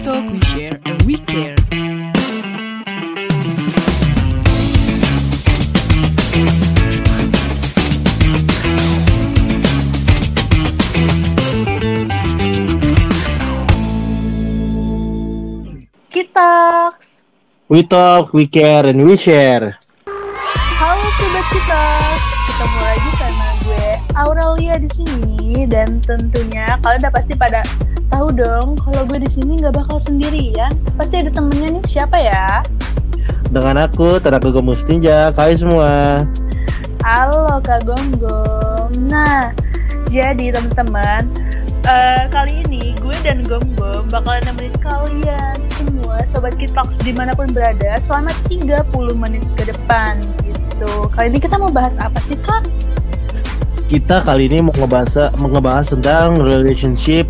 talk, we share, and we care. Kita We talk, we care, and we share. Halo sobat kita, ketemu lagi sama gue Aurelia di sini dan tentunya kalian udah pasti pada tahu dong kalau gue di sini nggak bakal sendirian, pasti ada temennya nih siapa ya? Dengan aku, Teraku Gemustinja, kalian semua. Halo Kak Gonggong. Nah, jadi teman-teman, eh, kali ini gue dan Gonggong bakalan nemenin kalian semua sobat Kitox di mana pun berada selama 30 menit ke depan gitu. Kali ini kita mau bahas apa sih Kak? Kita kali ini mau ngebahas, mau ngebahas tentang relationship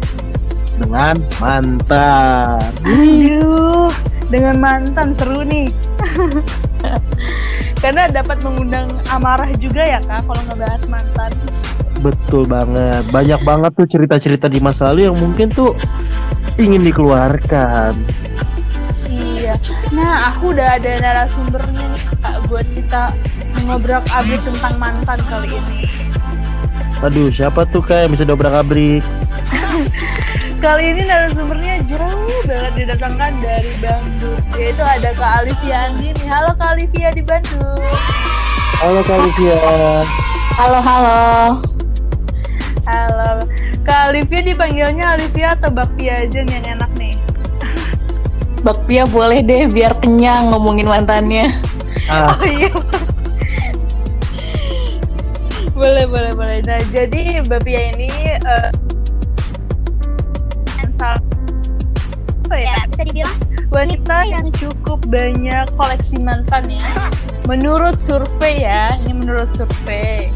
dengan mantan. Aduh, dengan mantan seru nih. Karena dapat mengundang amarah juga ya kak kalau ngebahas mantan. Betul banget. Banyak banget tuh cerita-cerita di masa lalu yang mungkin tuh ingin dikeluarkan. Iya. Nah, aku udah ada narasumbernya nih kak buat kita ngobrol abis tentang mantan kali ini. Aduh, siapa tuh kayak yang bisa dobrak abrik? Kali ini narasumbernya jauh banget didatangkan dari Bandung. Yaitu ada Kak Alivia Andini. Halo Kak Alivia di Bandung. Halo Kak Olivia. Halo, halo. Halo. Kak Alivia dipanggilnya Alivia atau Bakpia aja nih yang enak nih? Bakpia boleh deh biar kenyang ngomongin mantannya. Ah, Oh iya. Boleh boleh boleh. Nah jadi Mbak Pia ini salah- apa ya? bisa dibilang Wanita yang cukup banyak koleksi mantan ya. Menurut survei ya, ini menurut survei.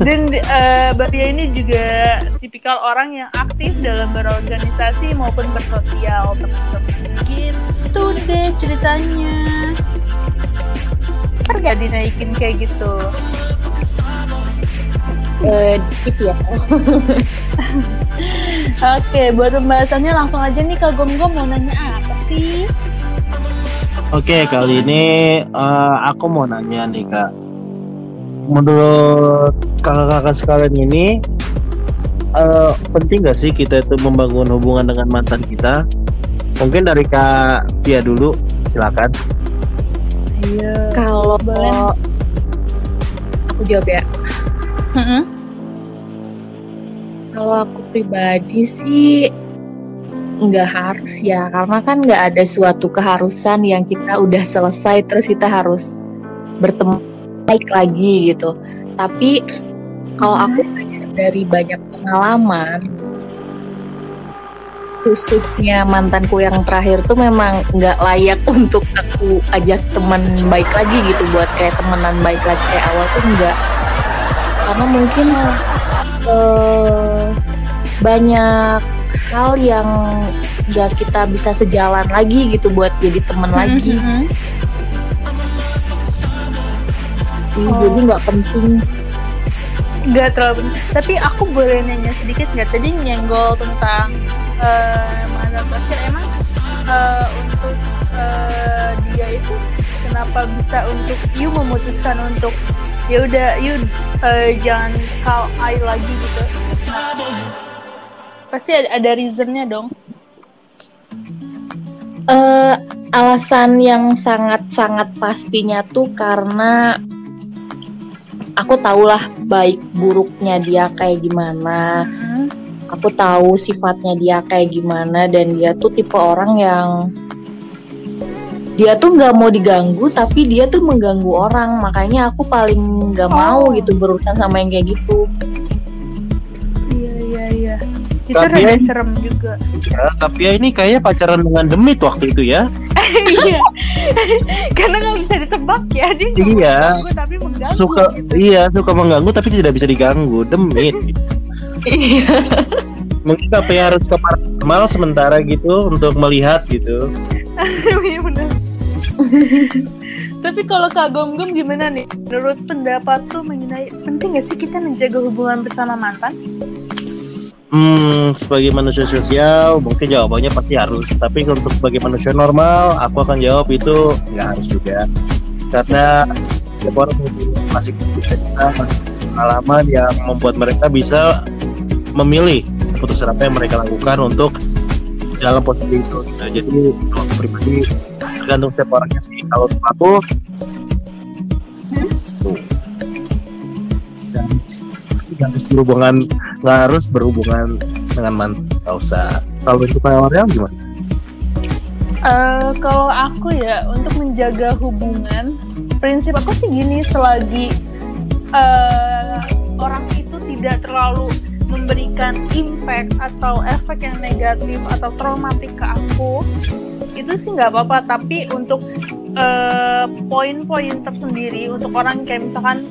Dan eh, Mbak Pia ini juga tipikal orang yang aktif dalam berorganisasi maupun bersosial teman-teman. Gitu deh ceritanya. Ntar dinaikin kayak gitu. Eh, dikit ya. Oke, buat pembahasannya langsung aja nih Kak Gom Gom mau nanya apa sih? Oke, kali ini eh, aku mau nanya nih Kak. Menurut kakak-kakak sekalian ini, eh, penting gak sih kita itu membangun hubungan dengan mantan kita? Mungkin dari Kak Pia dulu, silakan. Iya. Kalau aku jawab ya. Kalau aku pribadi sih nggak harus ya, karena kan nggak ada suatu keharusan yang kita udah selesai terus kita harus bertemu baik lagi gitu. Tapi kalau aku belajar dari banyak pengalaman, khususnya mantanku yang terakhir tuh memang nggak layak untuk aku ajak teman baik lagi gitu buat kayak temenan baik lagi kayak awal tuh enggak karena mungkin eh, banyak hal yang nggak kita bisa sejalan lagi gitu buat jadi teman lagi Mhm. sih Oh. jadi nggak penting Nggak terlalu penting. Tapi aku boleh nanya sedikit nggak? Tadi nyenggol tentang eh mantan terakhir. Emang eh, untuk eh, dia itu kenapa bisa untuk you memutuskan untuk ya udah you eh, jangan call I lagi gitu? Pasti ada, ada reasonnya dong. Eh, alasan yang sangat-sangat pastinya tuh karena aku tahulah baik buruknya dia kayak gimana Mhm. Aku tahu sifatnya dia kayak gimana dan dia tuh tipe orang yang dia tuh nggak mau diganggu tapi dia tuh mengganggu orang makanya aku paling nggak mau Oh. gitu berurusan sama yang kayak gitu Iya iya iya. Itu Tapi- rada serem juga. Ya, tapi ya ini kayaknya pacaran dengan demit waktu itu ya. Iya. Karena nggak bisa ditebak ya dia Iya. mengganggu, tapi mengganggu Suka, gitu. iya suka mengganggu tapi tidak bisa diganggu, demit. gitu. Mungkin KPI harus ke paranormal sementara gitu untuk melihat gitu. Iya bener. Tapi kalau Kak Gom Gom gimana nih? Menurut pendapat tuh mengenai penting gak sih kita menjaga hubungan bersama mantan? Hmm, sebagai manusia sosial mungkin jawabannya pasti harus. Tapi untuk sebagai manusia normal, aku akan jawab itu nggak harus juga. Karena setiap orang masih punya pengalaman yang membuat mereka bisa memilih keputusan apa yang mereka lakukan untuk dalam posisi itu. Nah, jadi kalau aku pribadi tergantung setiap orangnya sih. Kalau untuk aku tuh. Dan harus berhubungan nggak harus berhubungan dengan mantan nggak usah kalau itu kayak gimana Eh, kalau aku ya untuk menjaga hubungan, prinsip aku sih gini selagi eh, orang itu tidak terlalu memberikan impact atau efek yang negatif atau traumatik ke aku, itu sih nggak apa-apa. Tapi untuk eh, poin-poin tersendiri untuk orang kayak misalkan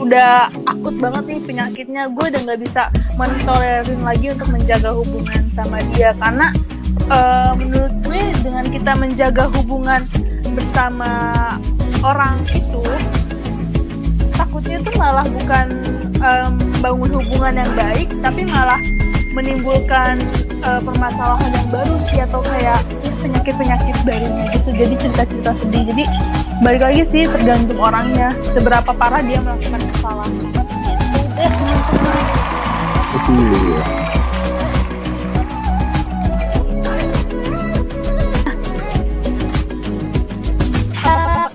udah akut banget nih penyakitnya, gue udah nggak bisa mentolerin lagi untuk menjaga hubungan sama dia karena eh, menurut gue dengan kita menjaga hubungan bersama orang itu takutnya tuh malah bukan em, bangun hubungan yang baik tapi malah menimbulkan eh, permasalahan yang baru sih atau kayak penyakit-penyakit barunya gitu. Jadi cerita-cerita sedih. Jadi balik lagi sih tergantung orangnya. Seberapa parah dia melakukan kesalahan. Iya.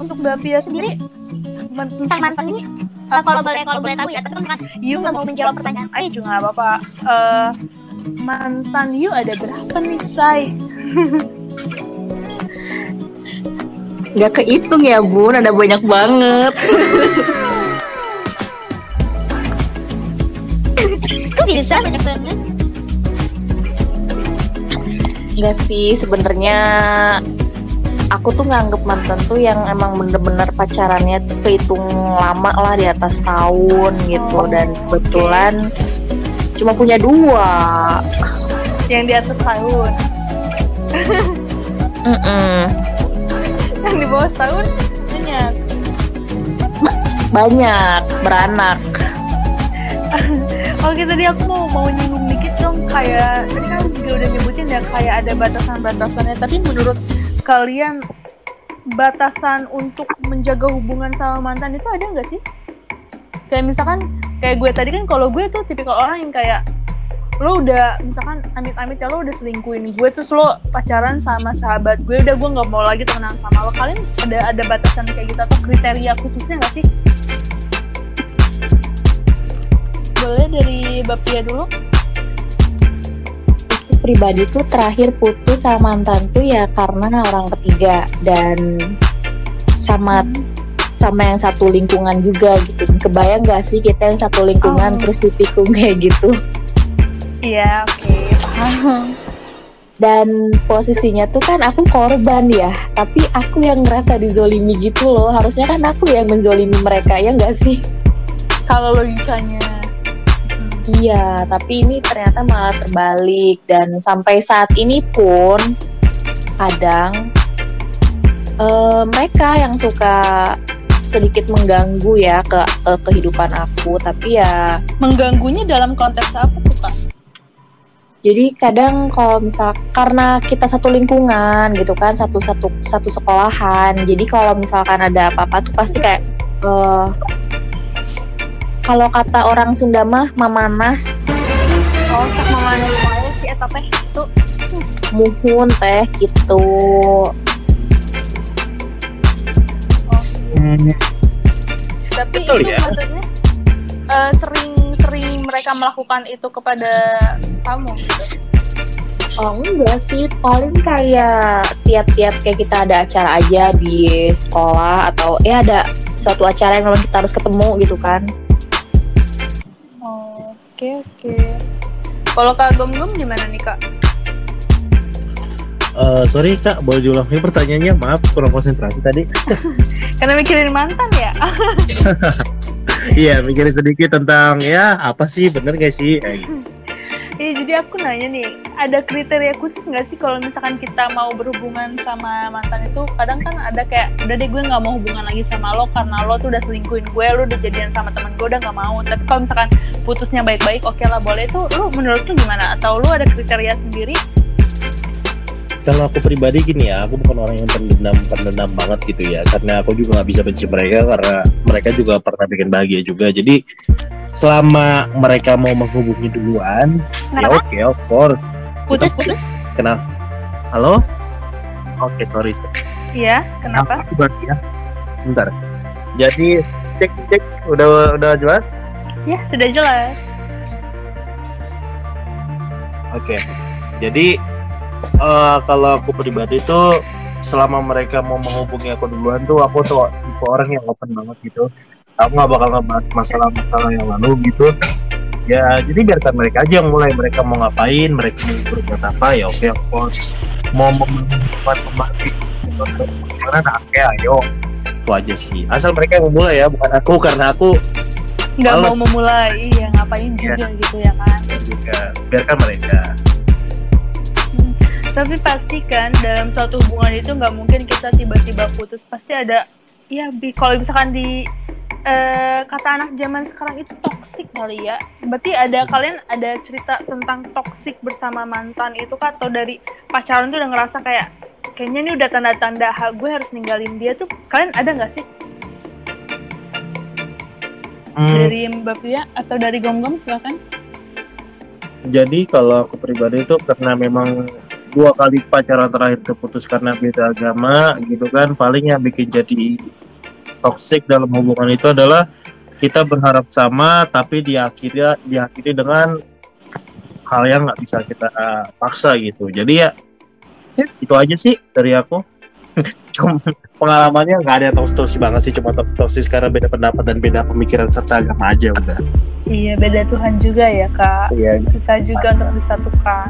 Untuk Mbak Pia sendiri tentang mantan ini kalau boleh kalau boleh tahu ya tapi kan Yu nggak mau menjawab pertanyaan Saya juga nggak apa-apa. Eh, mantan Yu ada berapa nih Say? Nggak kehitung ya bun, ada banyak banget. kok bisa banyak banget? Nggak sih, sebenarnya aku tuh nganggep mantan tuh yang emang bener-bener pacarannya tuh kehitung lama lah di atas tahun gitu Oh, dan kebetulan cuma punya dua. yang di atas tahun Mm-mm. yang di bawah tahun banyak Banyak beranak. Oke tadi aku mau mau nyinggung dikit dong kayak tadi kan juga udah nyebutin ya kayak ada batasan-batasannya tapi menurut kalian batasan untuk menjaga hubungan sama mantan itu ada nggak sih? Kayak misalkan kayak gue tadi kan kalau gue tuh tipikal orang yang kayak lo udah misalkan amit-amit ya lo udah selingkuhin gue terus lo pacaran sama sahabat gue udah gue nggak mau lagi temenan sama lo kalian ada ada batasan kayak gitu atau kriteria khususnya nggak sih? Boleh dari Bapia dulu? Pribadi tuh terakhir putus sama mantan tuh ya karena orang ketiga dan sama sama yang satu lingkungan juga gitu. Kebayang gak sih kita yang satu lingkungan Oh. terus ditikung kayak gitu? Iya, oke, paham. Dan posisinya tuh kan aku korban ya, tapi aku yang ngerasa dizolimi gitu loh. Harusnya kan aku yang menzolimi mereka ya nggak sih? Kalau logikanya. Iya, tapi ini ternyata malah terbalik. Dan sampai saat ini pun kadang eh, mereka yang suka sedikit mengganggu ya ke, ke kehidupan aku, tapi ya Mengganggunya dalam konteks apa tuh, Kak? jadi kadang kalau misal karena kita satu lingkungan gitu kan, satu satu satu sekolahan, jadi kalau misalkan ada apa-apa tuh pasti kayak eh, kalau kata orang Sunda mah mamanas Oh, tak mama wae si eta teh itu. muhun teh gitu Hmm, Tapi Betul itu ya. maksudnya eh, sering-sering mereka melakukan itu kepada kamu gitu. Oh enggak sih, paling kayak tiap-tiap kayak kita ada acara aja di sekolah atau ya ada suatu acara yang memang kita harus ketemu gitu kan. Oke oke. Kalau Kak Gom Gom gimana nih, Kak? eh, sorry kak, boleh diulangi pertanyaannya? Maaf kurang konsentrasi tadi. Karena mikirin mantan ya? Iya, mikirin sedikit tentang ya apa sih bener gak sih? Kayak gitu. Aku nanya nih, ada kriteria khusus nggak sih kalau misalkan kita mau berhubungan sama mantan itu? Kadang kan ada kayak, udah deh gue nggak mau hubungan lagi sama lo karena lo tuh udah selingkuhin gue, lo udah jadian sama temen gue udah nggak mau. Tapi kalau misalkan putusnya baik-baik, oke lah boleh itu. Lo menurut lo gimana? Atau lo ada kriteria sendiri? kalau aku pribadi gini ya aku bukan orang yang pendendam pendendam banget gitu ya karena aku juga nggak bisa benci mereka karena mereka juga pernah bikin bahagia juga jadi selama mereka mau menghubungi duluan ya oke of course. Putus-putus? kenapa halo? Oke sorry Iya, kenapa? Aku ya. Bentar. Jadi cek cek. Udah udah jelas? Ya, sudah jelas. Oke, jadi eh, kalau aku pribadi tuh selama mereka mau menghubungi aku duluan tuh aku tuh tipe orang yang open banget gitu. Aku nggak bakal ngebahas masalah-masalah yang lalu gitu. Ya, jadi biarkan mereka aja yang mulai. Mereka mau ngapain, mereka mau berbuat apa ya oke of course. Mau membuat pembagi mana nah oke ayo. Itu aja sih. Asal mereka yang memulai ya, bukan aku karena aku Nggak mau memulai, iya ngapain juga gitu ya kan? juga biarkan mereka. Tapi pasti kan dalam suatu hubungan itu nggak mungkin kita tiba-tiba putus. Pasti ada, ya bi- kalau misalkan di eh, kata anak zaman sekarang itu toksik kali ya. Berarti ada kalian ada cerita tentang toksik bersama mantan itu kah? Atau dari pacaran tuh udah ngerasa kayak kayaknya ini udah tanda-tanda ha, gue harus ninggalin dia tuh kalian ada nggak sih Hmm. dari Mbak Pria atau dari Gom silakan Jadi kalau aku pribadi itu karena memang dua kali pacaran terakhir terputus karena beda agama gitu kan paling yang bikin jadi toxic dalam hubungan itu adalah kita berharap sama tapi diakhiri diakhiri dengan hal yang nggak bisa kita uh, paksa gitu. Jadi ya ya, itu aja sih dari aku. Cuma pengalamannya nggak ada yang toxic banget sih. Cuma toxic karena beda pendapat dan beda pemikiran serta agama aja udah. Iya beda Tuhan juga ya kak. Iya. Susah juga untuk disatukan.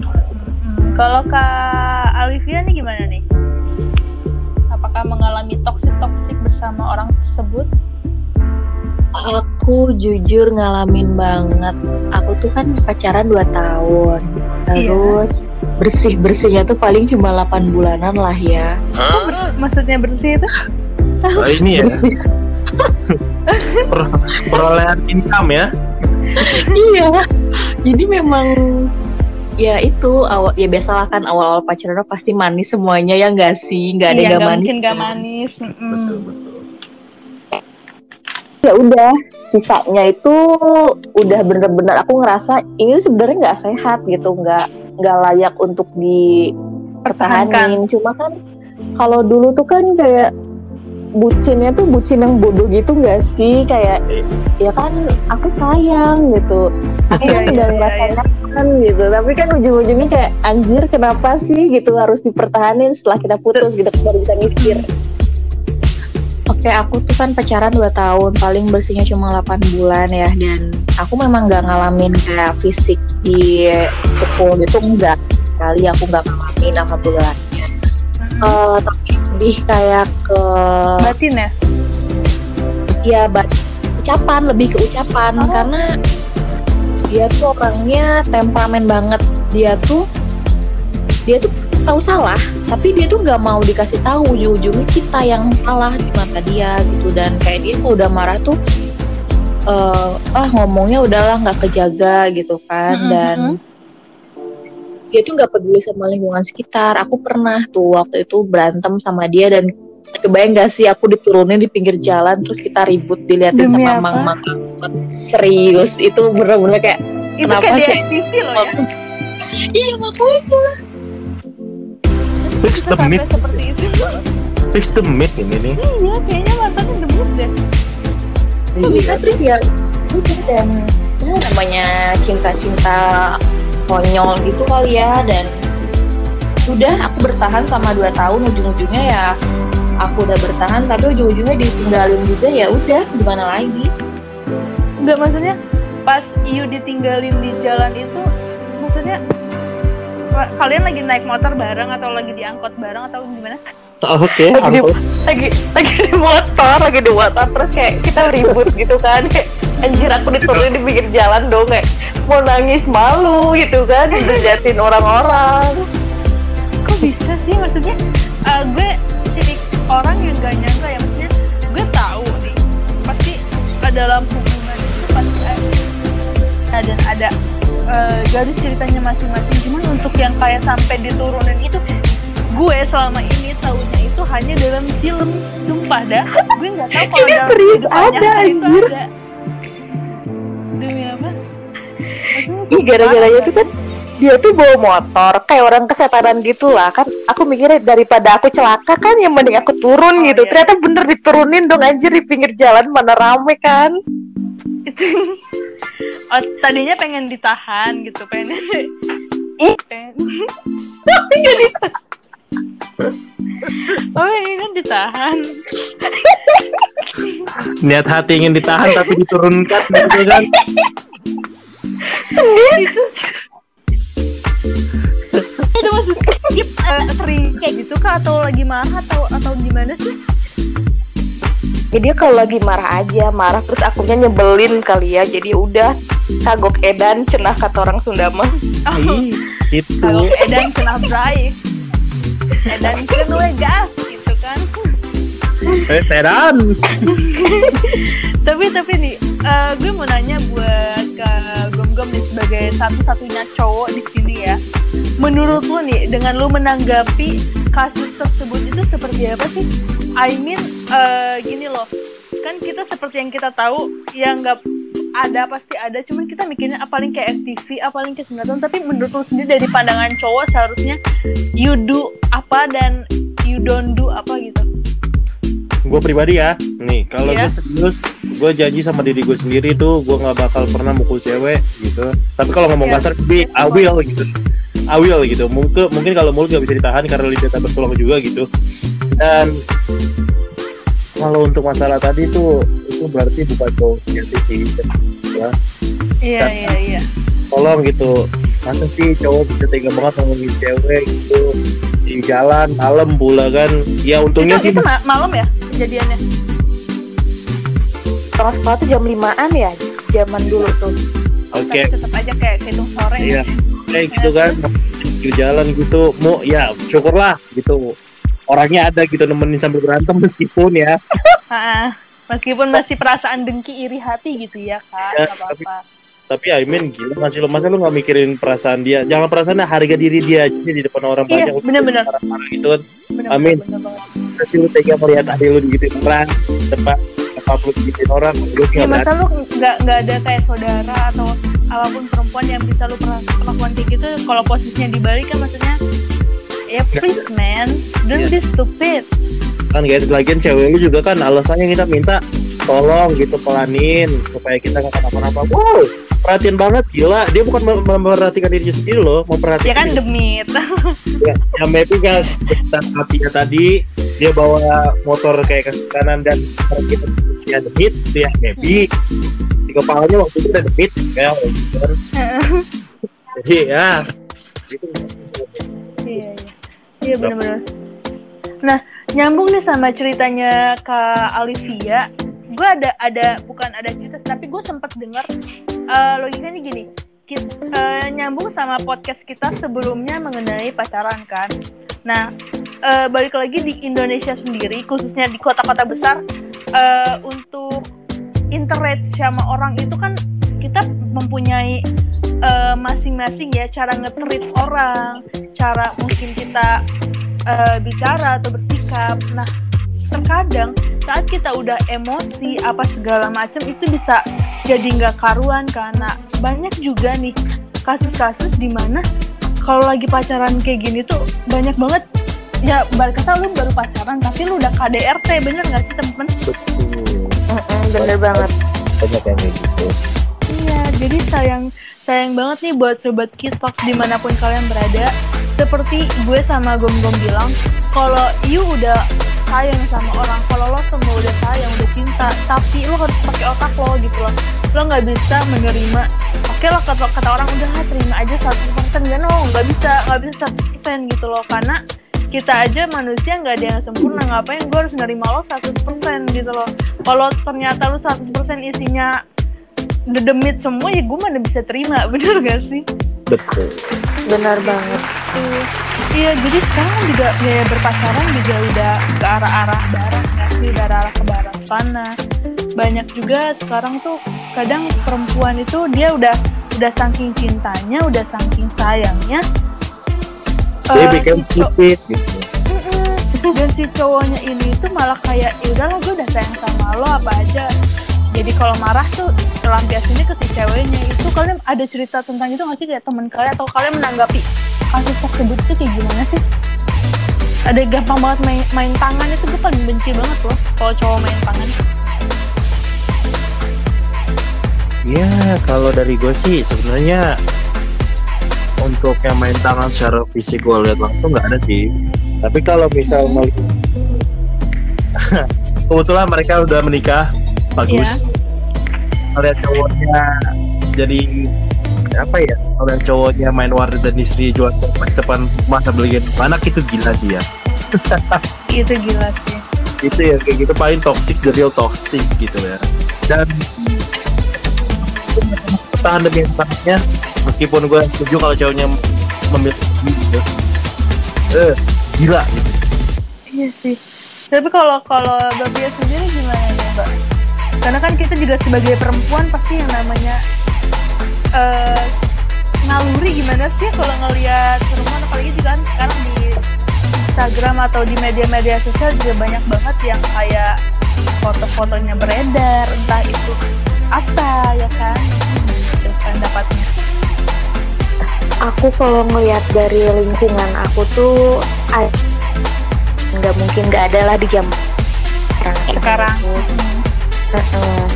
Hmm, kalau Kak Alivia nih gimana nih? Apakah mengalami toksik-toksik bersama orang tersebut? Aku jujur ngalamin banget. Aku tuh kan pacaran 2 tahun. Terus bersih-bersihnya tuh paling cuma 8 bulanan lah ya. Kok bers- maksudnya bersih itu? Nah, ini ya Bersih. per- perolehan income ya iya. Jadi memang ya itu awal ya biasalah kan awal-awal pacaran pasti manis semuanya ya enggak sih? Enggak ada iya, yang nggak nggak manis. mungkin gak kan? manis. Betul betul ya udah sisanya itu udah bener-bener aku ngerasa ini sebenarnya nggak sehat gitu nggak nggak layak untuk dipertahanin cuma kan kalau dulu tuh kan kayak bucinnya tuh bucin yang bodoh gitu nggak sih kayak ya kan aku sayang gitu aku Iya, kan iya, udah iya, merasakan gitu tapi kan ujung-ujungnya kayak anjir kenapa sih gitu harus dipertahanin setelah kita putus gitu baru bisa mikir Oke, aku tuh kan pacaran 2 tahun, paling bersihnya cuma 8 bulan ya dan aku memang nggak ngalamin kayak fisik di pukul itu enggak. Kali aku nggak ngalamin alhamdulillah. Mm-mm. Eh, tapi lebih kayak ke Batin ya? ya bat- ucapan, lebih ke ucapan Oh. karena dia tuh orangnya temperamen banget. Dia tuh dia tuh tahu salah, tapi dia tuh nggak mau dikasih tahu ujung-ujungnya kita yang salah di mata dia gitu dan kayak dia kalau udah marah tuh eh ah ngomongnya udahlah nggak kejaga gitu kan Mm-mm, dan dia tuh nggak peduli sama lingkungan sekitar. Aku pernah tuh waktu itu berantem sama dia dan kebayang gak sih aku diturunin di pinggir jalan terus kita ribut diliatin Demi sama mang mang serius itu bener-bener kayak Itu Kenapa kayak sih? Ya? iya makanya fix Bisa the seperti itu. fix the meat ini nih Iya, kayaknya mantannya debut deh. iya. terus ya ya namanya cinta-cinta konyol gitu kali ya dan udah aku bertahan sama dua tahun ujung-ujungnya ya aku udah bertahan tapi ujung-ujungnya ditinggalin juga ya udah gimana lagi Enggak maksudnya pas Iu ditinggalin di jalan itu maksudnya kalian lagi naik motor bareng atau lagi diangkut bareng atau gimana? oke Lagi di, lagi lagi di motor, lagi di motor terus kayak kita ribut gitu kan. Kayak anjir aku diturunin di pinggir jalan dong kayak mau nangis malu gitu kan diliatin orang-orang kok bisa sih maksudnya eh, gue jadi orang yang gak nyangka ya maksudnya gue tahu nih pasti dalam hubungan itu pasti ada ada dan ada eh, garis ceritanya masing-masing cuman untuk yang kayak sampai diturunin itu gue selama ini tahunya itu hanya dalam film sumpah dah gue nggak tahu kalau dalam serius ada, nyata itu anjir. ada. Ih gara-garanya tuh kan dia tuh bawa motor kayak orang kesetanan gitu lah kan. Aku mikirnya daripada aku celaka kan yang mending aku turun Oh, gitu. iya. ternyata bener diturunin dong anjir di pinggir jalan mana rame kan. Itu oh, tadinya pengen ditahan gitu pengen pengen oh ini kan ditahan. Niat hati ingin ditahan tapi diturunkan gitu kan. Itu maksud skip eh, sering kayak gitu kah? Atau lagi marah? Atau atau gimana sih? Ya dia kalau lagi marah aja marah terus akunya nyebelin kali ya. Jadi udah kagok edan cenah kata orang Sunda mah. Oh, Ih, itu. kalau edan kena drive edan kena gas gitu kan. Eh, sedan. tapi tapi nih eh, gue mau nanya buat ke Gom nih sebagai satu-satunya cowok di sini ya. Menurut lo nih dengan lo menanggapi kasus tersebut itu seperti apa sih? I mean eh, gini loh. Kan kita seperti yang kita tahu yang nggak ada pasti ada. Cuman kita mikirnya apa paling kayak FTV apa paling kayak sinetron. Tapi menurut lo sendiri dari pandangan cowok seharusnya you do apa dan you don't do apa gitu gue pribadi ya. Nih kalau Iya. gue serius gue janji sama diri gue sendiri tuh gue nggak bakal pernah mukul cewek gitu. Tapi kalau ngomong Iya. kasar bi I will gitu. I will gitu. Mungkin mungkin kalau mulut gak bisa ditahan karena lidah tak bertulang juga gitu. Dan kalau untuk masalah tadi tuh itu berarti bukan cowok sejati sih ya. Iya iya iya. tolong gitu. Masa sih cowok bisa tega banget ngomongin cewek gitu? Di jalan malam pula kan. Ya untungnya itu, sih itu ma- malam ya kejadiannya kalau sekolah tuh jam limaan ya zaman dulu tuh oke tapi tetap aja kayak hitung sore Iya, kayak gitu kan di jalan gitu, mau ya syukurlah gitu. Orangnya ada gitu nemenin sambil berantem meskipun ya. Meskipun masih perasaan dengki iri hati gitu ya kak Ya, apa-apa Tapi I mean gila masih lo masa lu nggak mikirin perasaan dia. Jangan perasaan harga diri dia aja di depan orang Iya, banyak. bener-bener. Gitu kan. bener, Amin. bener banget Kasih lu tega melihat adik lu digituin orang, depan apa lu digituin orang, lu ya masa lu nggak nggak ada kayak saudara atau apa pun perempuan yang bisa lu per- perlakuan kayak gitu kalau posisinya dibalik kan maksudnya ya please man. Don't Iya. be stupid. Kan kayak lagian cewek lu juga kan alasannya kita minta tolong gitu pelanin supaya kita nggak kenapa-napa. Wow perhatian banget gila dia bukan mem- memperhatikan dirinya sendiri loh ya memperhatikan kan demit ya, ya maybe kan sekitar hatinya tadi dia bawa motor kayak ke kanan dan sekarang kita dia demit itu ya maybe di kepalanya waktu itu udah demit kayak gitu kan. jadi ya itu Iya, iya. Iya benar-benar. Nah, nyambung nih sama ceritanya Kak Alivia. Gue ada ada bukan ada cerita, tapi gue sempat dengar eh, logikanya gini. Kit- eh, nyambung sama podcast kita sebelumnya mengenai pacaran kan. Nah, eh, balik lagi di Indonesia sendiri, khususnya di kota-kota besar, eh, untuk interact sama orang itu kan kita mempunyai masing-masing ya cara nge-treat orang, cara mungkin kita eh, bicara atau bersikap. Nah, terkadang saat kita udah emosi apa segala macam itu bisa jadi nggak karuan karena banyak juga nih kasus-kasus di mana kalau lagi pacaran kayak gini tuh banyak banget ya balik kata lu baru pacaran tapi lu udah KDRT bener nggak sih temen? betul Mm-mm, bener banget banyak yang kayak gitu Iya, jadi sayang sayang banget nih buat sobat Kids di mana pun kalian berada. Seperti gue sama Gom Gom bilang, kalau you udah sayang sama orang, kalau lo semua udah sayang, udah cinta, tapi lo harus pakai otak lo gitu loh. Lo nggak bisa menerima. Oke lo kata, kata orang udah lah terima aja satu persen, ya no, nggak bisa nggak bisa satu persen gitu loh, karena kita aja manusia nggak ada yang sempurna ngapain gue harus nerima lo 100% gitu loh kalau ternyata lo 100% isinya udah demit semua ya gue mana bisa terima bener gak sih betul benar banget. Iya, jadi sekarang juga gaya berpacaran juga udah ke arah-arah barat nggak sih, ke arah ke barat sana. Banyak juga sekarang tuh kadang perempuan itu dia udah udah saking cintanya, udah saking sayangnya. dia eh, bikin si stupid gitu dan si cowoknya ini tuh malah kayak ya udahlah gue udah sayang sama lo apa aja. Jadi kalau marah tuh lampiasinnya ke si ceweknya itu kalian ada cerita tentang itu nggak sih kayak teman kalian atau kalian menanggapi kasus tersebut tuh kayak gimana sih? Ada gampang banget main, main tangan itu gue paling benci banget loh kalau cowok main tangan. Ya kalau dari gue sih sebenarnya untuk yang main tangan secara fisik gue lihat langsung nggak ada sih. Tapi kalau misal melihat kebetulan mereka udah menikah. Bagus. Melihat cowoknya jadi apa ya? Kalau cowoknya main warnet dan istri jual kompleks depan rumah sambil beliin anak itu gila sih ya. Itu gila sih. itu ya kayak gitu. Paling toxic the real toxic gitu ya. Dan tahan demi tahannya meskipun gue setuju kalau cowoknya memilih gitu. Eh gila gitu. Iya sih. Tapi kalau kalau Mbak Bia sendiri gimana nih Mbak? Karena kan kita juga sebagai perempuan pasti yang namanya eh naluri gimana sih kalau ngelihat perempuan? Apalagi juga kan sekarang di Instagram atau di media-media sosial juga banyak banget yang kayak foto-fotonya beredar entah itu apa ya kan pendapatnya aku kalau ngelihat dari lingkungan aku tuh nggak mungkin nggak ada lah di jam sekarang. Sekarang.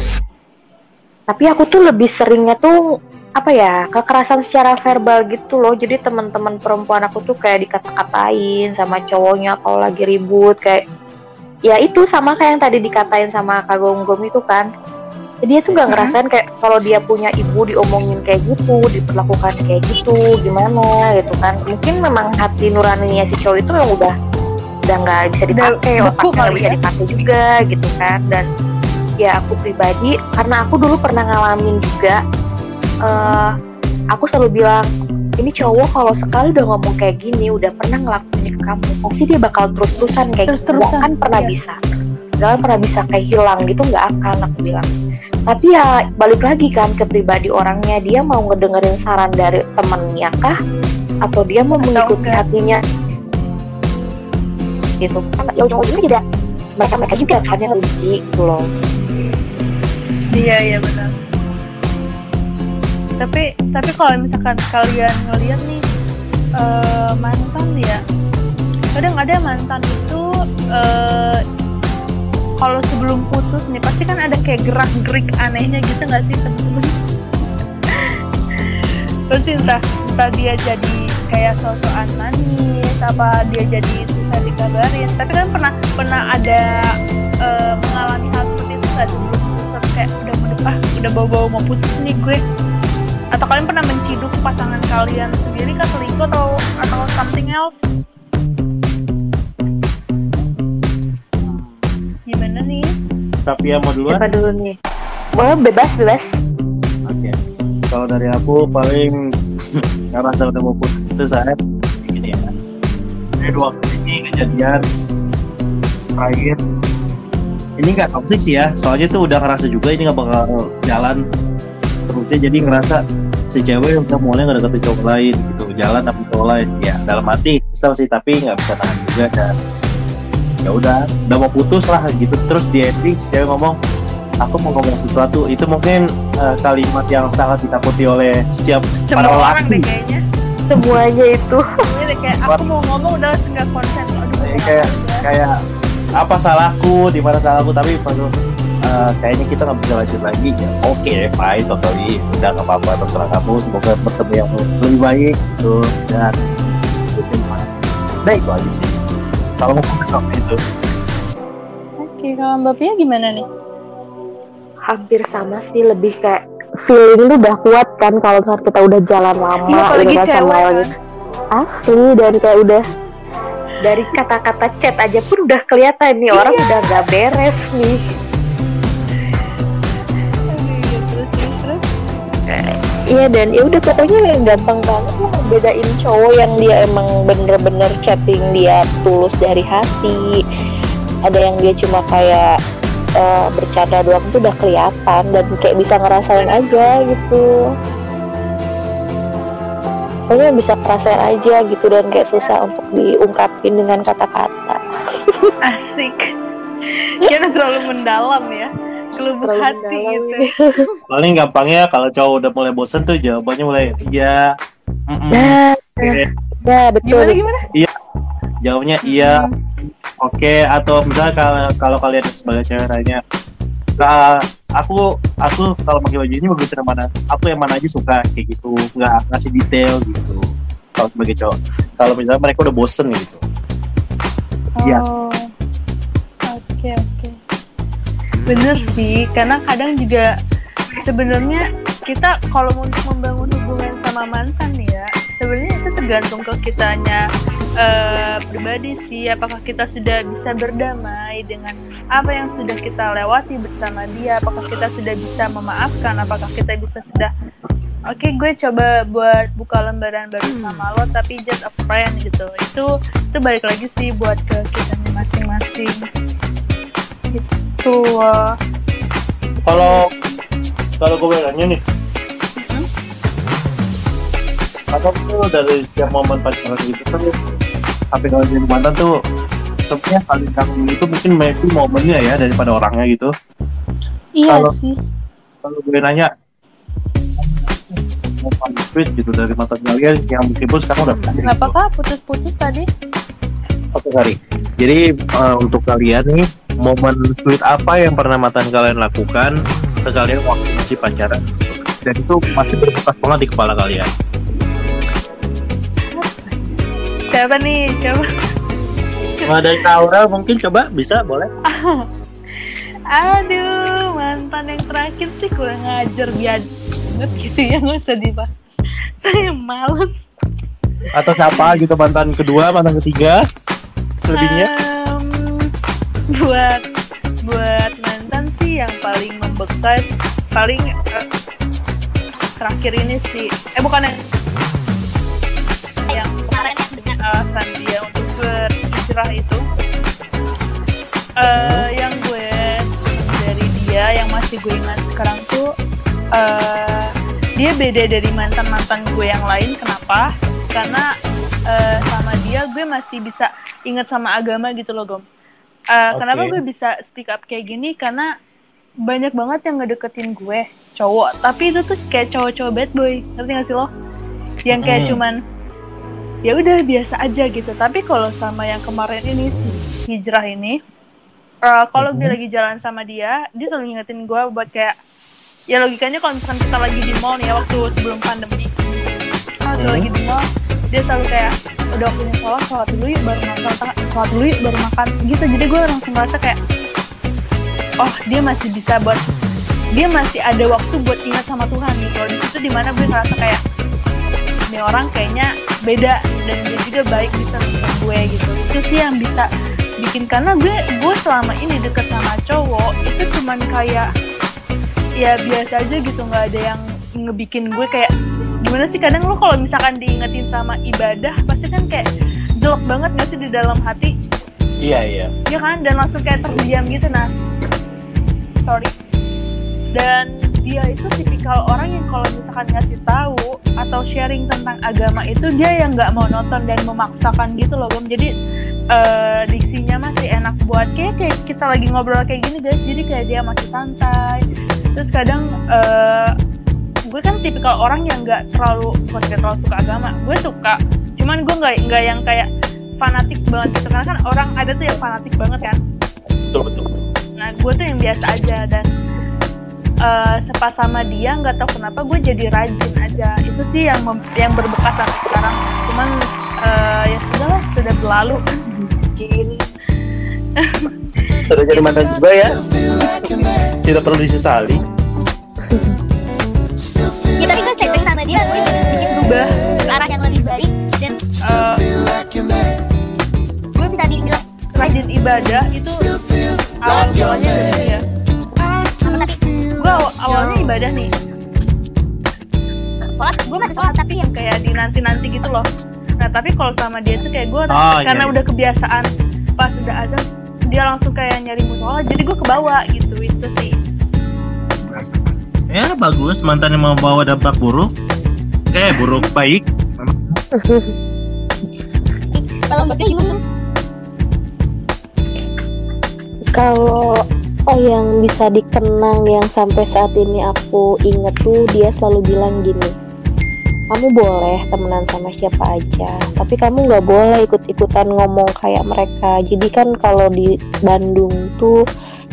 Tapi aku tuh lebih seringnya tuh apa ya kekerasan secara verbal gitu loh. Jadi teman-teman perempuan aku tuh kayak dikata-katain sama cowoknya kalau lagi ribut kayak ya itu sama kayak yang tadi dikatain sama Kak Gonggong itu kan dia tuh nggak Mhm. ngerasain kayak kalau dia punya ibu diomongin kayak gitu diperlakukan kayak gitu gimana gitu kan mungkin memang hati nuraninya si cowok itu yang udah udah nggak bisa dipakai otaknya nggak bisa ya. dipakai juga gitu kan dan ya aku pribadi karena aku dulu pernah ngalamin juga eh aku selalu bilang ini cowok kalau sekali udah ngomong kayak gini udah pernah ngelakuin ke kamu pasti dia bakal terus-terusan kayak gitu Terus-terusan, Nggak akan pernah iya. bisa Gak pernah bisa kayak hilang gitu nggak akan aku bilang. Tapi ya balik lagi kan ke pribadi orangnya dia mau ngedengerin saran dari temennya kah? Atau dia mau Atau mengikuti enggak. hatinya? Gitu. Ya ujung-ujungnya juga mereka mereka juga kan yang rugi gitu loh. Iya iya benar. Tapi tapi kalau misalkan kalian ngeliat nih eh, mantan ya, kadang ada mantan itu eh, kalau sebelum putus nih pasti kan ada kayak gerak gerik anehnya gitu nggak sih temen-temen? Terus entah entah dia jadi kayak sosokan manis, apa dia jadi susah dikabarin. Tapi kan pernah pernah ada eh, mengalami hal seperti itu nggak sebelum putus kayak udah mau ah udah bawa-bawa mau putus nih gue atau kalian pernah menciduk pasangan kalian sendiri kan selingkuh atau atau something else tapi ya mau duluan siapa dulu nih boleh bebas bebas Oke. Kalau dari aku paling ngerasa udah mau putus itu saat gini ya. Ini dua kali ini kejadian terakhir. Ini nggak toxic sih ya, soalnya tuh udah ngerasa juga ini nggak bakal jalan seterusnya. Jadi ngerasa si cewek udah mulai nggak deketin cowok lain gitu, jalan tapi cowok lain. Ya dalam hati kesel sih, tapi nggak bisa tahan juga dan ya udah, udah mau putus lah gitu. Terus di ending si cewek ngomong, aku mau ngomong sesuatu. Itu mungkin eh, kalimat yang sangat ditakuti oleh setiap semua Para orang lelaki. deh kayaknya. Semuanya itu. Kayak aku mau ngomong udah nggak konsen. Aduh Kayak- kayak kayak apa salahku? Di mana salahku? Tapi baru eh, kayaknya kita nggak bisa lanjut lagi. Ya oke fine totally. Udah nggak apa-apa terserah kamu. Semoga bertemu yang lebih baik gitu. Dan terus gimana? Nah itu aja sih kalau mau komen itu. Oke kalau mbak Pia gimana nih? Hampir sama sih lebih kayak feeling lu udah kuat kan kalau misalnya kita udah jalan lama iya apalagi gitu cewek kan. Asli dan kayak udah dari kata-kata chat aja pun udah kelihatan nih orang udah gak beres nih Iya dan ya udah pokoknya gampang banget lah bedain cowok yang dia emang bener-bener chatting dia tulus dari hati. Ada yang dia cuma kayak eh, bercanda doang tuh udah kelihatan dan kayak bisa ngerasain aja gitu. Pokoknya bisa ngerasain aja gitu dan kayak susah untuk diungkapin dengan kata-kata. Asik. Kira terlalu mendalam ya. Terlalu hati gitu. Paling gampangnya kalau cowok udah mulai bosen tuh jawabannya mulai iya. mm-mm, Nah, oke. ya betul. Gimana gimana? Jawabnya iya, Hmm. oke atau misalnya kalau kalau kalian sebagai cewek nanya "Kak, aku aku kalau pakai baju ini bagus yang mana aku yang mana aja suka kayak gitu nggak ngasih detail gitu kalau sebagai cowok kalau misalnya mereka udah bosen gitu Iya. Oh. Oke Bener sih, karena kadang juga sebenarnya kita kalau untuk membangun hubungan sama mantan nih ya, sebenarnya itu tergantung ke kitanya eh, pribadi sih. Apakah kita sudah bisa berdamai dengan apa yang sudah kita lewati bersama dia? Apakah kita sudah bisa memaafkan? Apakah kita bisa sudah Oke, gue coba buat buka lembaran baru sama lo, tapi just a friend gitu. Itu itu balik lagi sih buat ke kita masing-masing. Gitu. Uh, kalau kalau gue nanya nih Hmm? atau tuh dari setiap momen pacaran itu tuh tapi kalau jadi mantan tuh sebenarnya paling kangen itu mungkin maybe momennya ya daripada orangnya gitu Iya Kalau- sih. kalau gue nanya paling sweet gitu dari mantan kalian yang meskipun sekarang udah berakhir gitu. Apakah putus-putus tadi? Oke Kari. Jadi eh, untuk kalian nih momen sweet apa yang pernah mantan kalian lakukan ke kalian waktu masih pacaran? Dan itu masih berbekas banget di kepala kalian. Siapa nih? Coba. Nah, dari Aura mungkin coba bisa boleh? Aduh, mantan yang terakhir sih kurang ngajar biar banget gitu ya nggak usah dibahas. Saya males. Atau siapa gitu mantan kedua, mantan ketiga? Selebihnya? Em, buat buat mantan sih yang paling membekas paling eh, terakhir ini sih. Eh bukan yang yang kemarin alasan dia untuk berhijrah itu. Eh yang gue dari dia yang masih gue ingat sekarang tuh eh dia beda dari mantan mantan gue yang lain. Kenapa? Karena eh, sama dia gue masih bisa ingat sama agama gitu loh gom Eh, kenapa Oke. gue bisa speak up kayak gini karena banyak banget yang ngedeketin gue cowok tapi itu tuh kayak cowok-cowok bad boy ngerti gak sih lo yang kayak Hmm. cuman ya udah biasa aja gitu tapi kalau sama yang kemarin ini si hijrah ini eh, kalau gue Mhm. lagi jalan sama dia dia selalu ngingetin gue buat kayak ya logikanya kalau misalkan kita lagi di mall nih ya waktu sebelum pandemi waktu Hmm. lagi di mall dia selalu kayak udah waktunya sholat sholat dulu yuk baru makan. Sholat dulu yuk baru makan. Gitu. Jadi gue langsung merasa kayak oh dia masih bisa buat dia masih ada waktu buat ingat sama Tuhan. Gitu. Di situ di mana gue ngerasa kayak ini orang kayaknya beda dan dia juga baik gitu sama gue gitu. Itu sih yang bisa bikin karena gue gue selama ini deket sama cowok itu cuman kayak ya biasa aja gitu. Nggak ada yang ngebikin gue kayak gimana sih? Kadang lo kalau misalkan diingetin sama ibadah pasti kan kayak jelek banget gak sih di dalam hati? Iya iya. ya kan? Dan langsung kayak terdiam gitu nah. Sorry. Dan dia itu tipikal orang yang kalau misalkan ngasih tahu atau sharing tentang agama itu dia yang nggak mau nonton dan memaksakan gitu loh Gom jadi eh, diksinya masih enak buat kayak kayak kita lagi ngobrol kayak gini guys. Jadi kayak dia masih santai. Terus kadang eh, gue kan tipikal orang yang nggak terlalu nggak terlalu suka agama. Gue suka cuman gue nggak nggak yang kayak fanatik banget gitu. Karena kan orang ada tuh yang fanatik banget kan. Betul betul. nah gue tuh yang biasa aja dan eh, sepas sama dia nggak tahu kenapa gue jadi rajin aja. Itu sih yang yang berbekas sampai sekarang. Cuman eh, ya sudah lah sudah berlalu. Sudah jadi mantan juga ya. Tidak perlu disesali. Berubah. Ke arah yang lebih baik dan Eh, gue bisa dibilang rajin ibadah itu awal dari dia apa tadi? gue aw- awalnya ibadah nih. Gue masih soal tapi yang kayak di nanti nanti gitu loh. Nah tapi kalau sama dia tuh kayak gue Oh, iya, karena iya. udah kebiasaan pas udah ada dia langsung kayak nyari musola jadi gue kebawa gitu itu sih. Ya bagus. Mantan yang mau bawa dampak buruk. Eh buruk baik. Kalau mbaknya gimana? Kalau oh yang bisa dikenang yang sampai saat ini aku inget tuh dia selalu bilang gini kamu boleh temenan sama siapa aja tapi kamu nggak boleh ikut-ikutan ngomong kayak mereka jadi kan kalau di Bandung tuh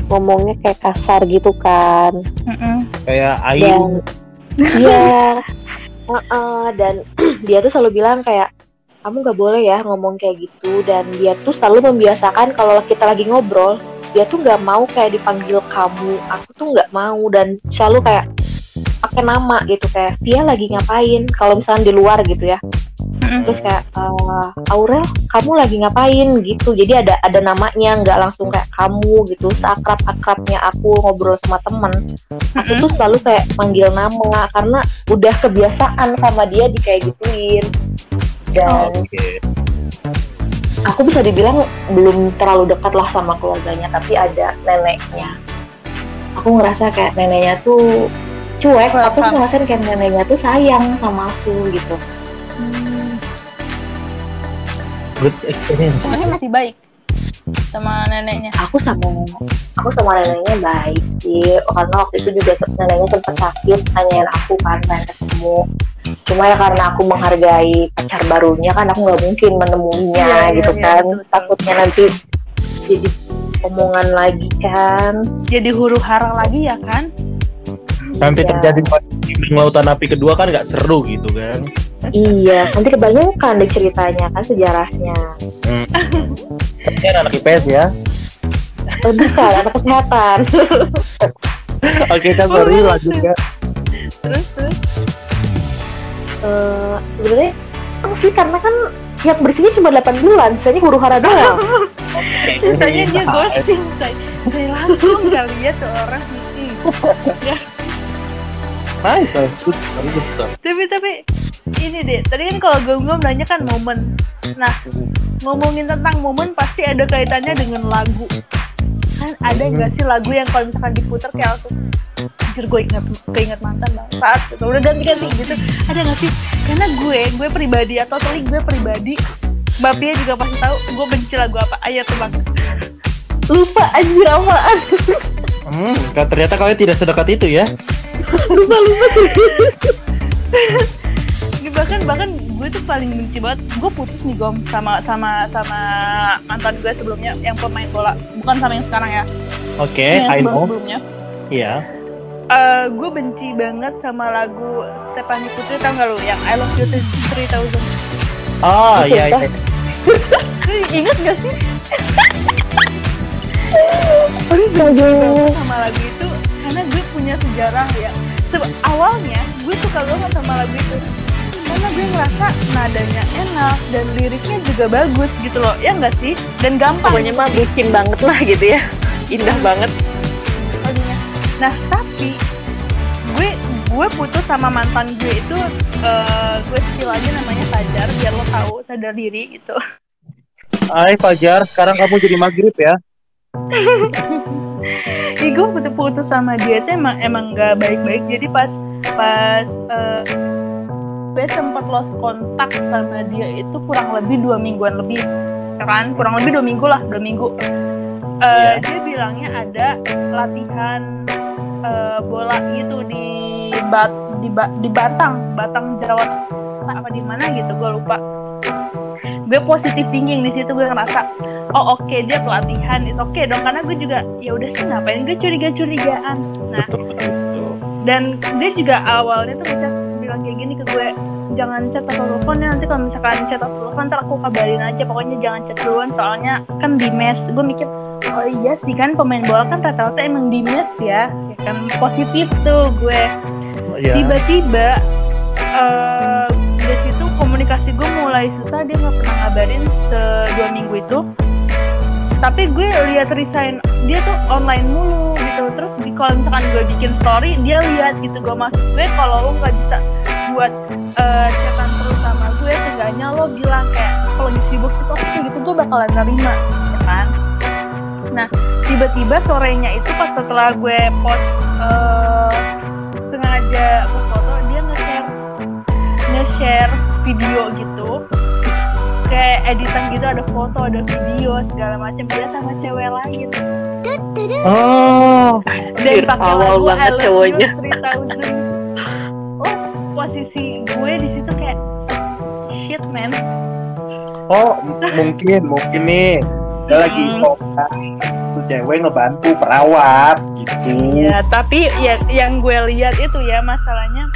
ngomongnya kayak kasar gitu kan Kayak air. dan iya Heeh, dan dia tuh selalu bilang kayak kamu nggak boleh ya ngomong kayak gitu. Dan dia tuh selalu membiasakan kalau kita lagi ngobrol dia tuh nggak mau kayak dipanggil kamu. Aku tuh nggak mau dan selalu kayak pakai nama gitu kayak dia lagi ngapain kalau misalnya di luar gitu ya terus kayak "Eh, Aurel kamu lagi ngapain? Gitu. Jadi ada ada namanya nggak langsung kayak kamu gitu. Seakrab akrabnya aku ngobrol sama temen. Aku tuh selalu kayak manggil nama karena udah kebiasaan sama dia di kayak gituin. Dan Oke. aku bisa dibilang belum terlalu dekat lah sama keluarganya tapi ada neneknya. Aku ngerasa kayak neneknya tuh cuek tapi aku ngerasain kayak neneknya tuh sayang sama aku gitu Good experience. Masih masih baik sama neneknya. aku sama aku sama neneknya baik sih karena waktu itu juga neneknya sempat sakit nanyain aku kan pengen ketemu cuma ya karena aku menghargai pacar barunya kan aku nggak mungkin menemuinya Iya, iya, gitu iya, kan betul, betul. takutnya nanti jadi omongan lagi kan Jadi huru hara lagi ya kan? Nanti Iya. terjadi di lautan api kedua kan nggak seru gitu kan. Iya nanti kebanyakan deh ceritanya kan sejarahnya Kan anak IPS ya. Eh, bukan anak kesehatan Oke kan sorry lanjut ya. Terus terus. Eh, sebenarnya sih karena kan yang bersihnya cuma 8 bulan sisanya huru hara doang Misalnya dia ghosting say. Saya langsung kali ya tuh orang. Mm. Hai. Tapi tapi ini deh. Tadi kan kalau gue gue nanya kan momen. Nah ngomongin tentang momen pasti ada kaitannya dengan lagu. Kan ada nggak sih lagu yang kalau misalkan diputar kayak langsung Anjir gue inget, keinget mantan bang saat gitu. Udah ganti-ganti gitu Ada gak sih? Karena gue, gue pribadi atau telik gue pribadi Mbak Pia juga pasti tahu gue benci lagu apa Ayo tebak lupa anjir apaan Hmm, ternyata kalian tidak sedekat itu ya. lupa lupa bahkan bahkan gue tuh paling benci banget gue putus nih gom sama sama sama mantan gue sebelumnya yang pemain bola bukan sama yang sekarang ya. Oke, yang I know. sebelumnya. Iya. Eh, gue benci banget sama lagu Stephanie Putri tau gak lu? Yang I Love You 3000 Oh, iya iya. lu inget gak sih? Aduh. Sama lagu itu karena gue punya sejarah ya. Se- awalnya gue suka banget sama lagu itu karena gue ngerasa nadanya enak dan liriknya juga bagus gitu loh. Ya enggak sih? Dan gampang. Pokoknya mah bucin banget lah gitu ya. Indah banget. Lagunya. Nah tapi gue gue putus sama mantan gue itu eh, gue spill aja namanya Fajar biar lo tahu sadar diri gitu. Hai Fajar, sekarang kamu jadi maghrib ya. Ih gue putus putus sama dia itu emang emang gak baik-baik. Jadi pas pas eh, gue sempat lost kontak sama dia itu kurang lebih dua mingguan lebih kan? Kurang lebih dua minggu lah dua minggu. Eh, dia bilangnya ada latihan eh, bola gitu di bat di, Ba- di Batang Batang Jawa apa di mana gitu gue lupa. Gue positif thinking di situ gue ngerasa oh oke dia pelatihan itu oke dong karena gue juga ya udah sih ngapain gue curiga curigaan nah Betul betul. dan dia juga awalnya tuh ngechat bilang kayak gini ke gue jangan chat atau telepon ya nanti kalau misalkan chat atau telepon ntar aku kabarin aja pokoknya jangan chat duluan soalnya kan di mes. Gue mikir oh iya sih kan pemain bola kan rata-rata emang di mes ya. Ya kan positif tuh gue. Iya. tiba-tiba eh dari situ komunikasi gue mulai susah dia nggak pernah ngabarin se dua minggu itu. Tapi gue lihat resign dia tuh online mulu gitu. Terus di kalau misalkan gue bikin story dia lihat gitu gue maksud gue kalau lo nggak bisa buat eh chatan terus sama gue seenggaknya lo bilang kayak kalau lagi sibuk itu oke gitu gue bakalan terima ya kan? Nah tiba-tiba sorenya itu pas setelah gue post eh sengaja post foto dia nge-share nge-share video gitu. Kayak editan gitu ada foto ada video segala macam dia sama cewek lain. Oh, dan pakai awal lagu banget cowoknya. You 3000 oh posisi gue di situ kayak shit man oh mungkin mungkin nih dia lagi Hmm. kontak tuh cewek ngebantu perawat gitu. ya tapi ya yang gue lihat itu ya masalahnya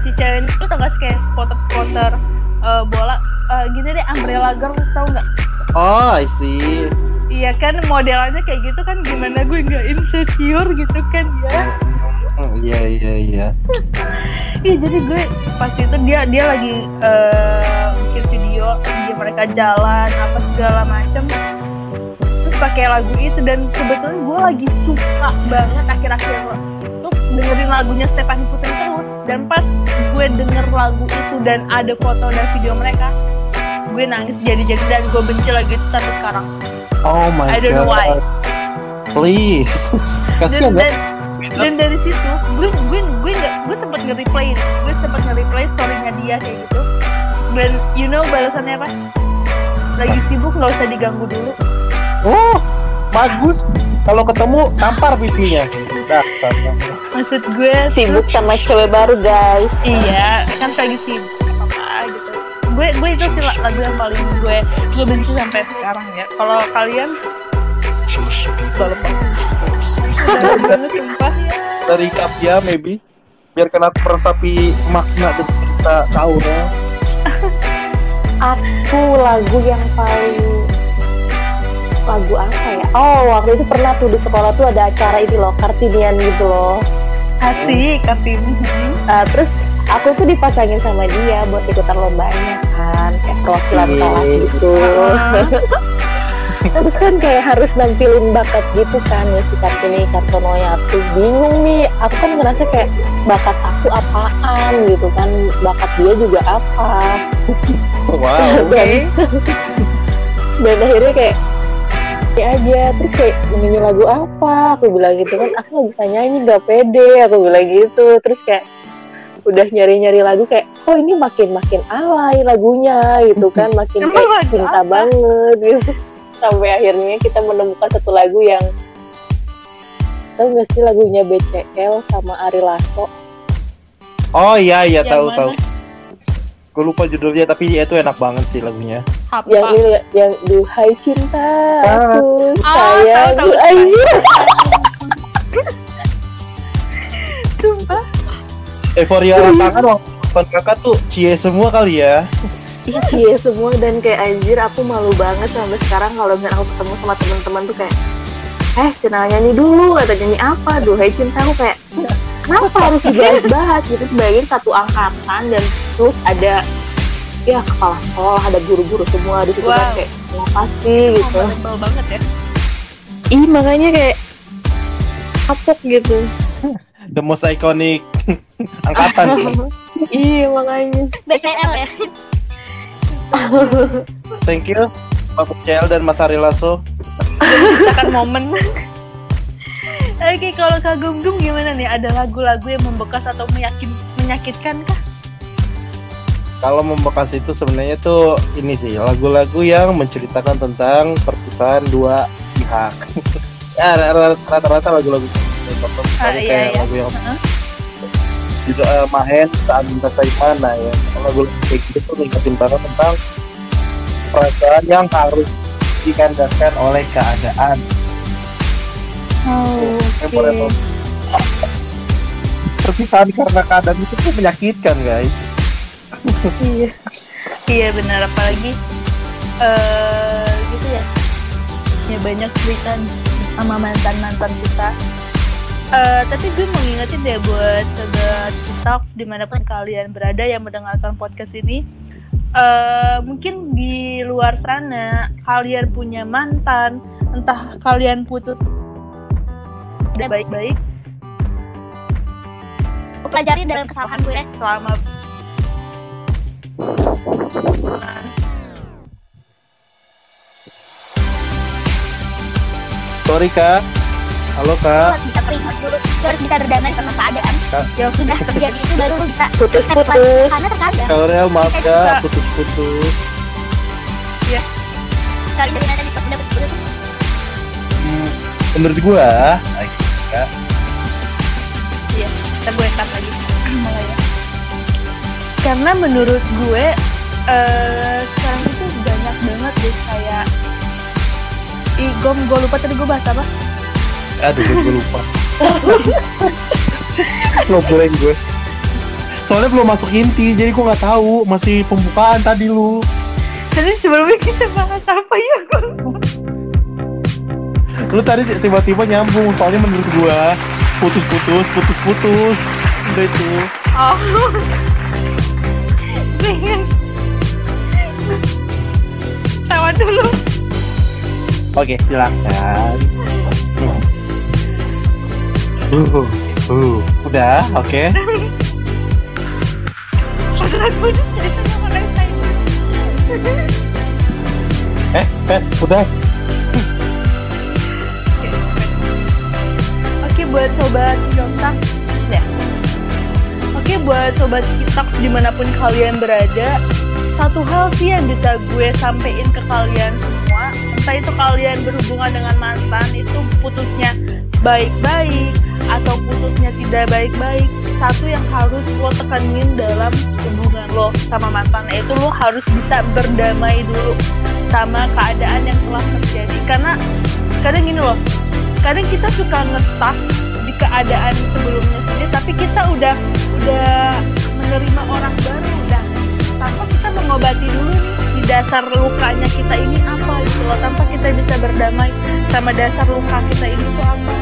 si cewek itu tau gak sih kayak spotter spotter bola eh, gini deh umbrella girl tau nggak Oh, I see. Iya kan modelannya kayak gitu kan gimana gue nggak insecure gitu kan ya Hmm, Iya iya iya. Iya jadi gue pas itu dia dia lagi bikin video dia mereka jalan apa segala macem terus pakai lagu itu dan kebetulan gue lagi suka banget akhir-akhir tuh dengerin lagunya Stephanie Putri terus dan pas gue denger lagu itu dan ada foto dan video mereka gue nangis jadi-jadi dan gue benci lagu itu sampai sekarang Oh my I don't know god. why. Please. dan, Kasihan ya. Dan, dan dari situ gue gue gue nggak gue sempet nge-replay gue sempet nge-replay storynya dia kayak gitu. Dan you know balasannya apa? Lagi sibuk nggak usah diganggu dulu. Oh, bagus. Kalau ketemu tampar pipinya. Dasar. maksud gue Sibuk sama cewek baru guys. iya kan lagi sibuk apa apa gitu. Gue gue itu sih lagu yang paling gue gue benci sampai sekarang ya. Kalau kalian dari recap ya maybe biar kena meresapi makna dan cerita kau ya. Aku lagu yang paling lagu apa ya? Oh waktu itu pernah tuh di sekolah tuh ada acara ini loh kartinian gitu loh. asik Katim Nah, terus aku tuh dipasangin sama dia buat ikutan lombanya kan kayak perwakilan Iya. kelas gitu. Terus kan kayak harus nampilin bakat gitu kan ya si Kartini Kartonoya tuh bingung nih aku kan ngerasa kayak bakat aku apaan gitu kan bakat dia juga apa? Wow. dan, dan akhirnya kayak ya aja terus kayak nyanyi lagu apa? Aku bilang gitu kan aku nggak bisa nyanyi nggak pede aku bilang gitu. Terus kayak udah nyari-nyari lagu kayak oh ini makin makin alay lagunya gitu kan makin kayak cinta banget gitu sampai akhirnya kita menemukan satu lagu yang tahu nggak sih lagunya BCL sama Ari Lasso Oh iya iya Yang tahu mana? tahu. Gue lupa judulnya tapi itu enak banget sih lagunya. apa yang ini yang duhai cinta Ah. aku Ah, sayang tahu, tahu. anjir sumpah Euforia lapangan waktu kakak tuh cie semua kali ya. Iya semua. Dan kayak anjir aku malu banget sampai sekarang kalau misalnya aku ketemu sama teman-teman tuh kayak eh kenal nyanyi dulu kata nyanyi apa? Duhai cinta aku kayak kenapa harus dibahas-bahas? Gitu bayangin satu angkatan dan terus ada ya kepala sekolah ada guru-guru semua di situ kan Wow. kayak apa sih gitu. Memorable banget ya. Ih makanya kayak kapok gitu. The most iconic angkatan. Iya makanya. BCL ya Thank you. Pak Cel dan Mas Ari Lasso. menciptakan momen Oke, kalau Kak Gumdum gimana nih? Ada lagu-lagu yang membekas atau meyakin, menyakitkan kah? Kalau membekas itu sebenarnya tuh ini sih lagu-lagu yang menceritakan tentang perpisahan dua pihak. ya rata- rata-rata lagu-lagu Ah, iya, kayak iya. lagu yang Heeh. Judul eh, Mahen saat minta Saimana ya. Kalau lagu kayak gitu tuh ngingetin banget tentang perasaan yang harus dikandaskan oleh keadaan. Oh, Memorable. Perpisahan karena keadaan itu tuh menyakitkan guys. iya Iya benar, apalagi eh gitu ya. Ya banyak cerita sama mantan-mantan kita. Eh tapi gue mau ngingetin deh buat sobat TikTok di mana pun kalian berada yang mendengarkan podcast ini. eh mungkin di luar sana kalian punya mantan, entah kalian putus udah baik-baik pelajari dalam kesalahan gue selama Sorry kak. Halo kak. harus bisa terima dulu Lu harus bisa berdamai sama keadaan Kak. yang sudah terjadi itu baru bisa Putus-putus. karena terkadang Kak Aurel maaf kak putus-putus. cari dari mana bisa dapat putus Hmm, menurut gua, kita gue cut lagi mulai ya karena menurut gue eh sekarang itu banyak banget deh kayak Ih, gue lupa tadi gue bahas apa? Aduh gue lupa. Ngobrolin gue. Soalnya belum masuk inti, jadi gua nggak tahu. Masih pembukaan tadi lu. Tadi sebelumnya kita bahas apa ya? Gue. Lu tadi tiba-tiba nyambung. Soalnya menurut gua putus-putus, putus-putus. Udah itu. Oh. Pengen. Tawa dulu. Oke, silakan. Uh, uh, udah, oke. Taiwan. Eh, eh, udah. Oke buat sobat Jontak ya. Oke buat sobat Kitak di mana pun kalian berada, satu hal sih yang bisa gue sampein ke kalian semua, entah itu kalian berhubungan dengan mantan itu putusnya baik-baik atau putusnya tidak baik-baik, satu yang harus lo tekanin dalam hubungan lo sama mantan itu lo harus bisa berdamai dulu sama keadaan yang telah terjadi. Karena kadang gini loh kadang kita suka ngestak di keadaan sebelumnya sendiri tapi kita udah udah menerima orang baru udah tanpa kita mengobati dulu di dasar lukanya kita ini apa gitu loh. Tanpa kita bisa berdamai sama dasar luka kita ini tuh apa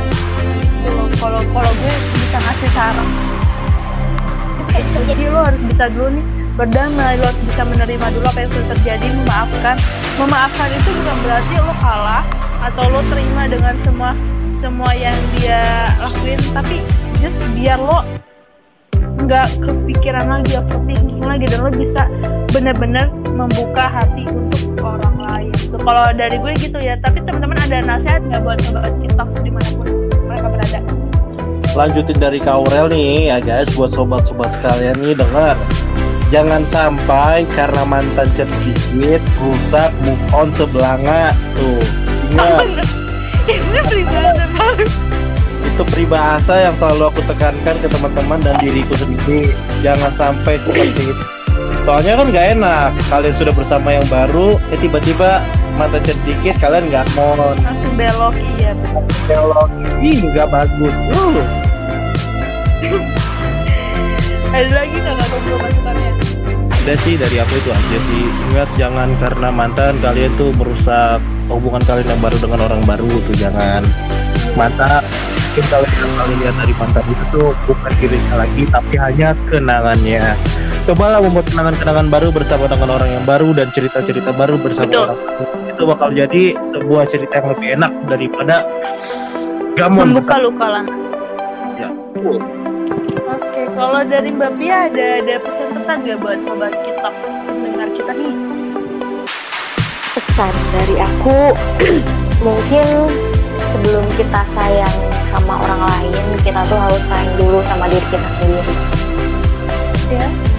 gitu kalau kalau gue bisa ngasih saran. Jadi lo harus bisa dulu nih berdamai. Lo harus bisa menerima dulu apa yang sudah terjadi memaafkan. Memaafkan itu bukan berarti lo kalah atau lo terima dengan semua semua yang dia lakuin. Tapi just biar lo nggak kepikiran lagi overthinking lagi dan lo bisa bener-bener membuka hati untuk orang lain. Kalau dari gue gitu ya tapi teman-teman ada nasihat nggak buat sobat kita di mana pun lanjutin dari Kak Aurel nih ya guys buat sobat-sobat sekalian nih dengar jangan sampai karena mantan chat sedikit rusak move on sebelanga tuh ingat. Ini peribahasa itu peribahasa yang selalu aku tekankan ke teman-teman dan diriku sendiri. Jangan sampai seperti itu. Soalnya kan gak enak kalian sudah bersama yang baru ya tiba-tiba mantan chat dikit kalian nggak mau langsung belok iya bener. belok. Ih nggak bagus. Uh. ada lagi nggak nggak ngobrol masukannya Udah sih dari aku itu aja sih. Ingat jangan karena mantan kalian tuh merusak hubungan kalian yang baru dengan orang baru tuh Jangan. Mantan Mungkin kalian yang kalian lihat dari mantan itu tuh bukan dirinya lagi Tapi hanya kenangannya Cobalah membuat kenangan-kenangan baru bersama dengan orang yang baru Dan cerita-cerita baru bersama Betul. orang. Baru Itu bakal jadi sebuah cerita yang lebih enak daripada Gamon membuka luka lah. Ya. oke kalau dari Mbak Pia ada ada pesan-pesan nggak buat sobat kita dengar kita nih? Pesan dari aku mungkin sebelum kita sayang sama orang lain kita tuh harus sayang dulu sama diri kita sendiri. Ya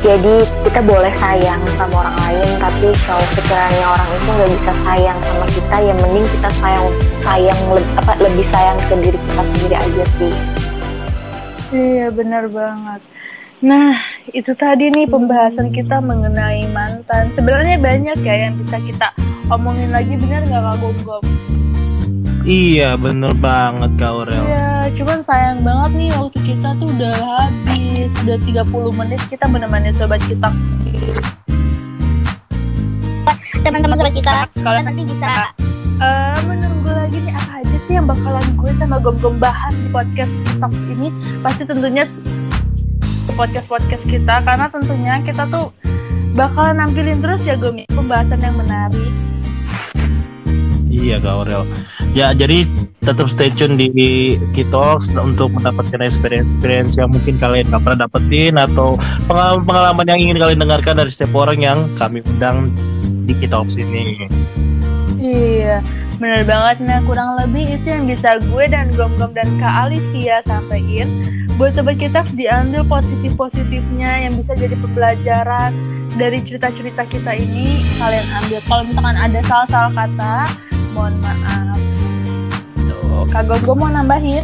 jadi kita boleh sayang sama orang lain tapi kalau sekiranya orang itu nggak bisa sayang sama kita ya mending kita sayang sayang apa lebih sayang ke diri kita sendiri aja sih. Iya benar banget. Nah itu tadi nih pembahasan kita mengenai mantan. Sebenarnya banyak ya yang bisa kita omongin lagi benar nggak kak Gom Iya bener banget Kak Aurel. Iya, cuman sayang banget nih waktu kita tuh udah habis, udah 30 menit kita menemani sobat kita. teman-teman sobat kita kalian nanti bisa eh menunggu lagi nih apa aja sih yang bakalan gue sama Gom-Gom bahas di podcast kita ini, pasti tentunya podcast podcast kita karena tentunya kita tuh bakalan nampilin terus ya Gom pembahasan yang menarik. Iya Kak Aurel. Ya jadi tetap stay tune di Kitox untuk mendapatkan experience-experience yang mungkin kalian gak pernah dapetin atau pengalaman-pengalaman yang ingin kalian dengarkan dari setiap orang yang kami undang di Kitox ini. Iya, bener banget. Nah, kurang lebih itu yang bisa gue dan Gom-Gom dan Kak Alicia sampaikan. Buat sobat kita diambil positif-positifnya yang bisa jadi pembelajaran dari cerita-cerita kita ini. Kalian ambil. Kalau misalkan ada salah-salah kata, mohon maaf. Kak Gom-Gom mau nambahin?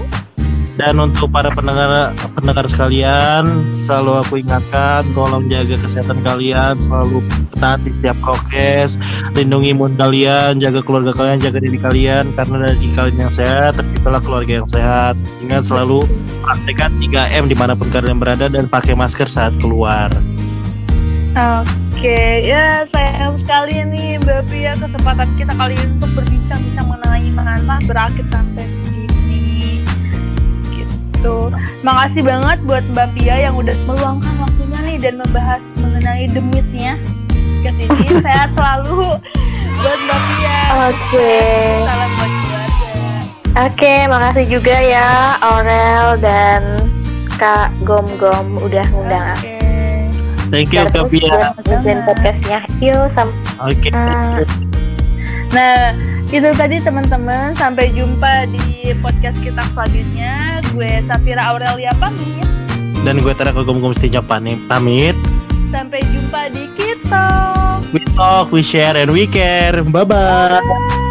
Dan untuk para pendengar pendengar sekalian, selalu aku ingatkan tolong jaga kesehatan kalian, selalu taati setiap prokes, lindungi imun kalian, jaga keluarga kalian, jaga diri kalian karena dari kalian yang sehat terciptalah keluarga yang sehat. Ingat selalu praktekkan 3M di mana pun kalian berada dan pakai masker saat keluar. Oke, ya sayang sekali nih Mbak Pia kesempatan kita kali ini untuk berbincang-bincang mengenai mana berakhir sampai. Gitu. Makasih banget buat Mbak Pia yang udah meluangkan waktunya nih dan membahas mengenai demitnya ke sini. Sehat selalu buat Mbak Pia. Oke. Salam buat keluarga. Oke, makasih juga ya Aurel dan Kak Gom Gom udah ngundang aku. Oke. Thank you Kak Terus Pia. buat ngizin podcastnya. Yuk, sampai Oke. Nah, itu tadi teman-teman. Sampai jumpa di podcast kita selanjutnya. Gue Safira Aurelia pamit. Dan gue Tara Kagum-Gum Setia pamit. Pamit. Sampai jumpa di kita. We talk, we share, and we care. Bye bye.